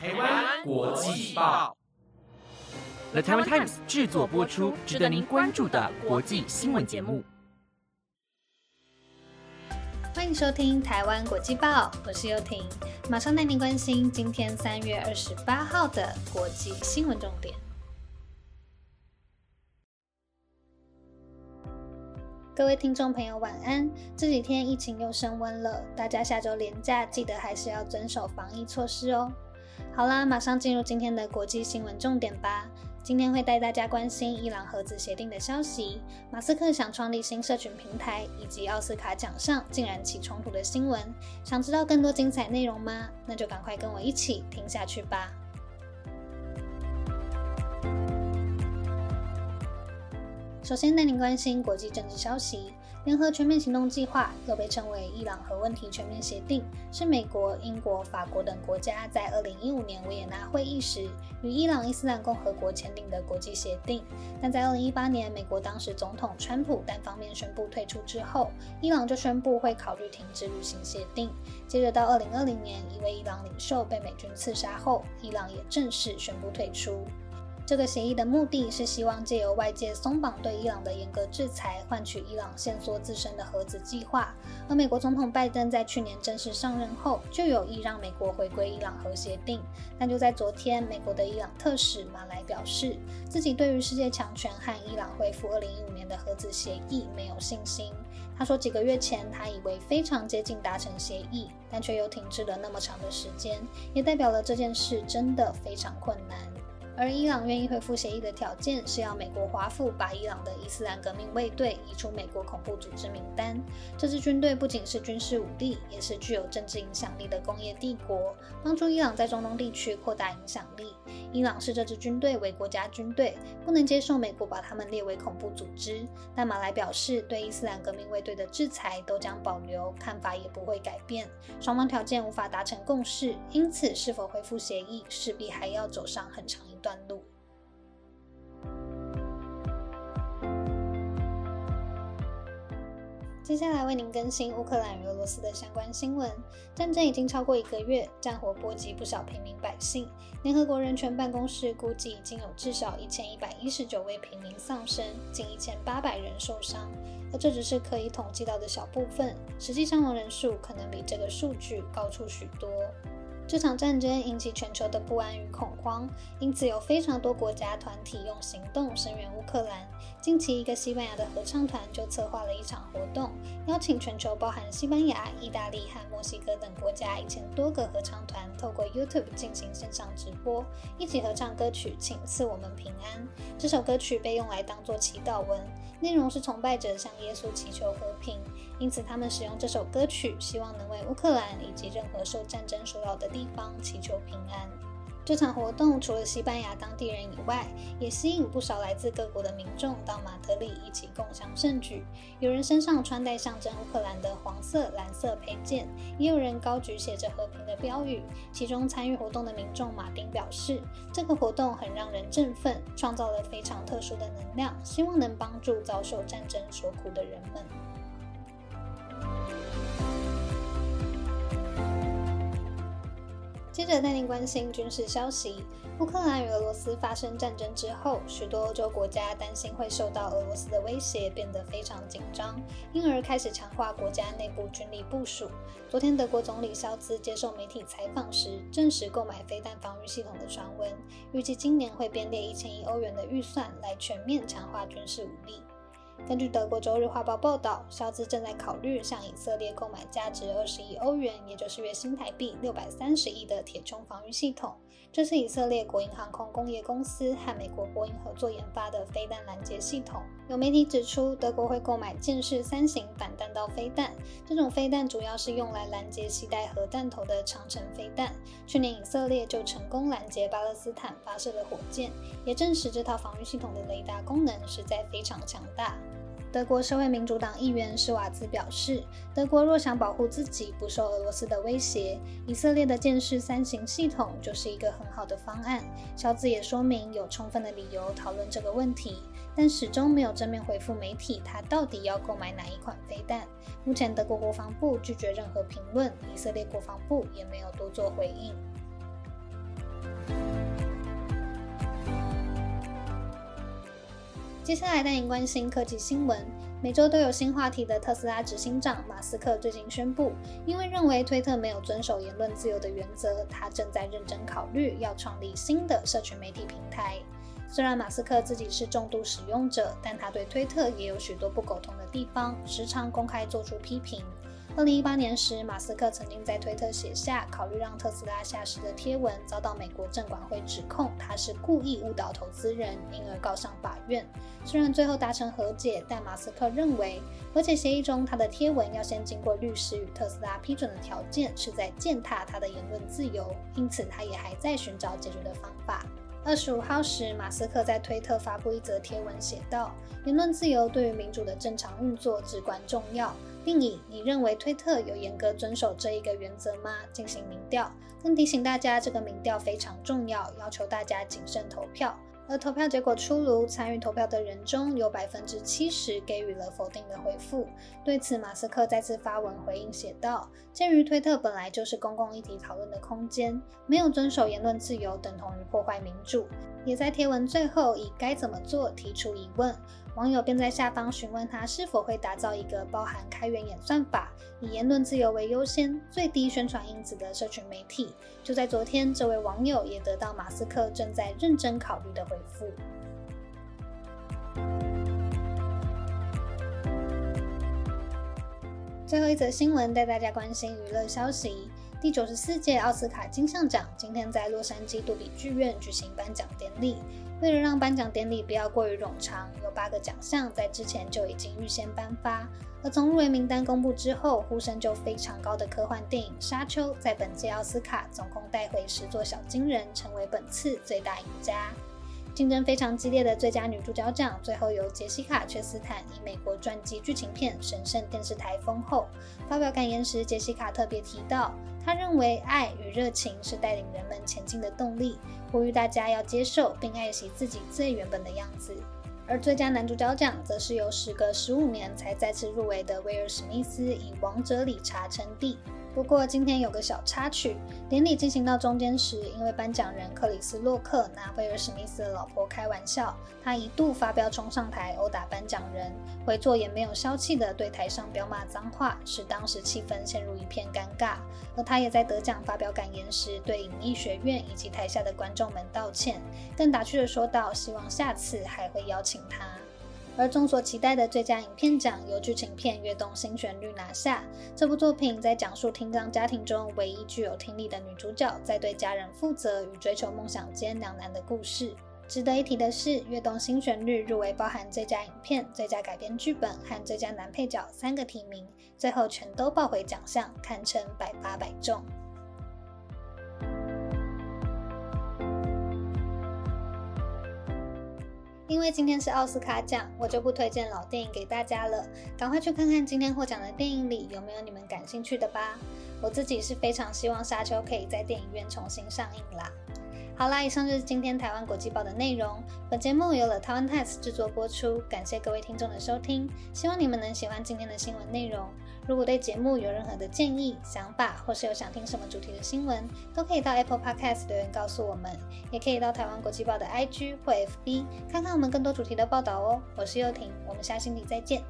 台湾国际报，The Taiwan Times 制作播出，值得您关注的国际新闻节目。欢迎收听台湾国际报，我是幼婷，马上带您关心今天三月二十八号的国际新闻重点。各位听众朋友，晚安！这几天疫情又升温了，大家下周连假记得还是要遵守防疫措施哦。好啦，马上进入今天的国际新闻重点吧。今天会带大家关心伊朗核子协定的消息，马斯克想创立新社群平台，以及奥斯卡奖上竟然起冲突的新闻。想知道更多精彩内容吗？那就赶快跟我一起听下去吧。首先带您关心国际政治消息。联合全面行动计划又被称为伊朗核问题全面协定，是美国、英国、法国等国家在2015年维也纳会议时与伊朗伊斯兰共和国签订的国际协定。但在2018年，美国当时总统川普单方面宣布退出之后，伊朗就宣布会考虑停止履行协定。接着到2020年，一位伊朗领袖被美军刺杀后，伊朗也正式宣布退出。这个协议的目的是希望借由外界松绑对伊朗的严格制裁，换取伊朗限缩自身的核子计划。而美国总统拜登在去年正式上任后，就有意让美国回归伊朗核协定。但就在昨天，美国的伊朗特使马莱表示，自己对于世界强权和伊朗恢复2015年的核子协议没有信心。他说，几个月前他以为非常接近达成协议，但却又停滞了那么长的时间，也代表了这件事真的非常困难。而伊朗愿意恢复协议的条件是要美国华府把伊朗的伊斯兰革命卫队移出美国恐怖组织名单。这支军队不仅是军事武力，也是具有政治影响力的工业帝国，帮助伊朗在中东地区扩大影响力。伊朗视这支军队为国家军队，不能接受美国把他们列为恐怖组织。但马来表示，对伊斯兰革命卫队的制裁都将保留，看法也不会改变。双方条件无法达成共识，因此是否恢复协议，势必还要走上很长一段。段路。接下来为您更新乌克兰与俄罗斯的相关新闻。战争已经超过一个月，战火波及不少平民百姓。联合国人权办公室估计，已经有至少一千一百一十九位平民丧生，近一千八百人受伤。而这只是可以统计到的小部分，实际伤亡人数可能比这个数据高出许多。这场战争引起全球的不安与恐慌，因此有非常多国家团体用行动声援乌克兰。近期，一个西班牙的合唱团就策划了一场活动，邀请全球包含西班牙、意大利和墨西哥等国家一千多个合唱团，透过 YouTube 进行线上直播，一起合唱歌曲《请赐我们平安》。这首歌曲被用来当作祈祷文，内容是崇拜者向耶稣祈求和平，因此他们使用这首歌曲，希望能为乌克兰以及任何受战争所扰的地。方祈求平安。这场活动除了西班牙当地人以外，也吸引不少来自各国的民众到马德里一起共享盛举。有人身上穿戴象征乌克兰的黄色、蓝色配件，也有人高举写着和平的标语。其中参与活动的民众马丁表示，这个活动很让人振奋，创造了非常特殊的能量，希望能帮助遭受战争所苦的人们。接着带您关心军事消息。乌克兰与俄罗斯发生战争之后，许多欧洲国家担心会受到俄罗斯的威胁，变得非常紧张，因而开始强化国家内部军力部署。昨天，德国总理肖兹接受媒体采访时，证实购买飞弹防御系统的传闻，预计今年会编列一千亿欧元的预算来全面强化军事武力。根据德国《周日画报》报道，肖兹正在考虑向以色列购买价值二十亿欧元，也就是约新台币六百三十亿的铁穹防御系统。这是以色列国营航空工业公司和美国波音合作研发的飞弹拦截系统。有媒体指出，德国会购买剑式三型反弹道飞弹，这种飞弹主要是用来拦截携带核弹头的长城飞弹。去年以色列就成功拦截巴勒斯坦发射的火箭，也证实这套防御系统的雷达功能实在非常强大。德国社会民主党议员施瓦兹表示，德国若想保护自己不受俄罗斯的威胁，以色列的剑士三型系统就是一个很好的方案。肖兹也说明有充分的理由讨论这个问题，但始终没有正面回复媒体他到底要购买哪一款飞弹。目前德国国防部拒绝任何评论，以色列国防部也没有多做回应。接下来带您关心科技新闻。每周都有新话题的特斯拉执行长马斯克最近宣布，因为认为推特没有遵守言论自由的原则，他正在认真考虑要创立新的社群媒体平台。虽然马斯克自己是重度使用者，但他对推特也有许多不苟同的地方，时常公开做出批评。二零一八年时，马斯克曾经在推特写下考虑让特斯拉下市的贴文，遭到美国证管会指控他是故意误导投资人，因而告上法院。虽然最后达成和解，但马斯克认为和解协议中他的贴文要先经过律师与特斯拉批准的条件，是在践踏他的言论自由，因此他也还在寻找解决的方法。二十五号时，马斯克在推特发布一则贴文，写道：“言论自由对于民主的正常运作至关重要。”并以你认为推特有严格遵守这一个原则吗？进行民调，更提醒大家这个民调非常重要，要求大家谨慎投票。而投票结果出炉，参与投票的人中有百分之七十给予了否定的回复。对此，马斯克再次发文回应写道：“鉴于推特本来就是公共议题讨论的空间，没有遵守言论自由等同于破坏民主。”也在贴文最后以该怎么做提出疑问。网友便在下方询问他是否会打造一个包含开源演算法、以言论自由为优先、最低宣传因子的社群媒体。就在昨天，这位网友也得到马斯克正在认真考虑的回复。最后一则新闻带大家关心娱乐消息：第九十四届奥斯卡金像奖今天在洛杉矶杜比剧院举行颁奖典礼。为了让颁奖典礼不要过于冗长，有八个奖项在之前就已经预先颁发。而从入围名单公布之后，呼声就非常高的科幻电影《沙丘》在本届奥斯卡总共带回十座小金人，成为本次最大赢家。竞争非常激烈的最佳女主角奖，最后由杰西卡·切斯坦以美国传记剧情片《神圣电视台》封后。发表感言时，杰西卡特别提到，她认为爱与热情是带领人们前进的动力，呼吁大家要接受并爱惜自己最原本的样子。而最佳男主角奖，则是由时隔十五年才再次入围的威尔·史密斯以《王者理查》称帝。不过今天有个小插曲，典礼进行到中间时，因为颁奖人克里斯洛克拿威尔史密斯的老婆开玩笑，他一度发飙冲上台殴打颁奖人，回座也没有消气的对台上飙骂脏话，使当时气氛陷入一片尴尬。而他也在得奖发表感言时，对影艺学院以及台下的观众们道歉，更打趣的说道：“希望下次还会邀请他。”而众所期待的最佳影片奖由剧情片《跃动新旋律》拿下。这部作品在讲述听障家庭中唯一具有听力的女主角在对家人负责与追求梦想间两难的故事。值得一提的是，《跃动新旋律》入围包含最佳影片、最佳改编剧本和最佳男配角三个提名，最后全都抱回奖项，堪称百发百中。因为今天是奥斯卡奖，我就不推荐老电影给大家了。赶快去看看今天获奖的电影里有没有你们感兴趣的吧。我自己是非常希望《沙丘》可以在电影院重新上映啦。好啦，以上就是今天台湾国际报的内容。本节目由了台湾 Times 制作播出，感谢各位听众的收听，希望你们能喜欢今天的新闻内容。如果对节目有任何的建议、想法，或是有想听什么主题的新闻，都可以到 Apple Podcast 留言告诉我们，也可以到台湾国际报的 IG 或 FB 看看我们更多主题的报道哦。我是幼婷，我们下星期再见。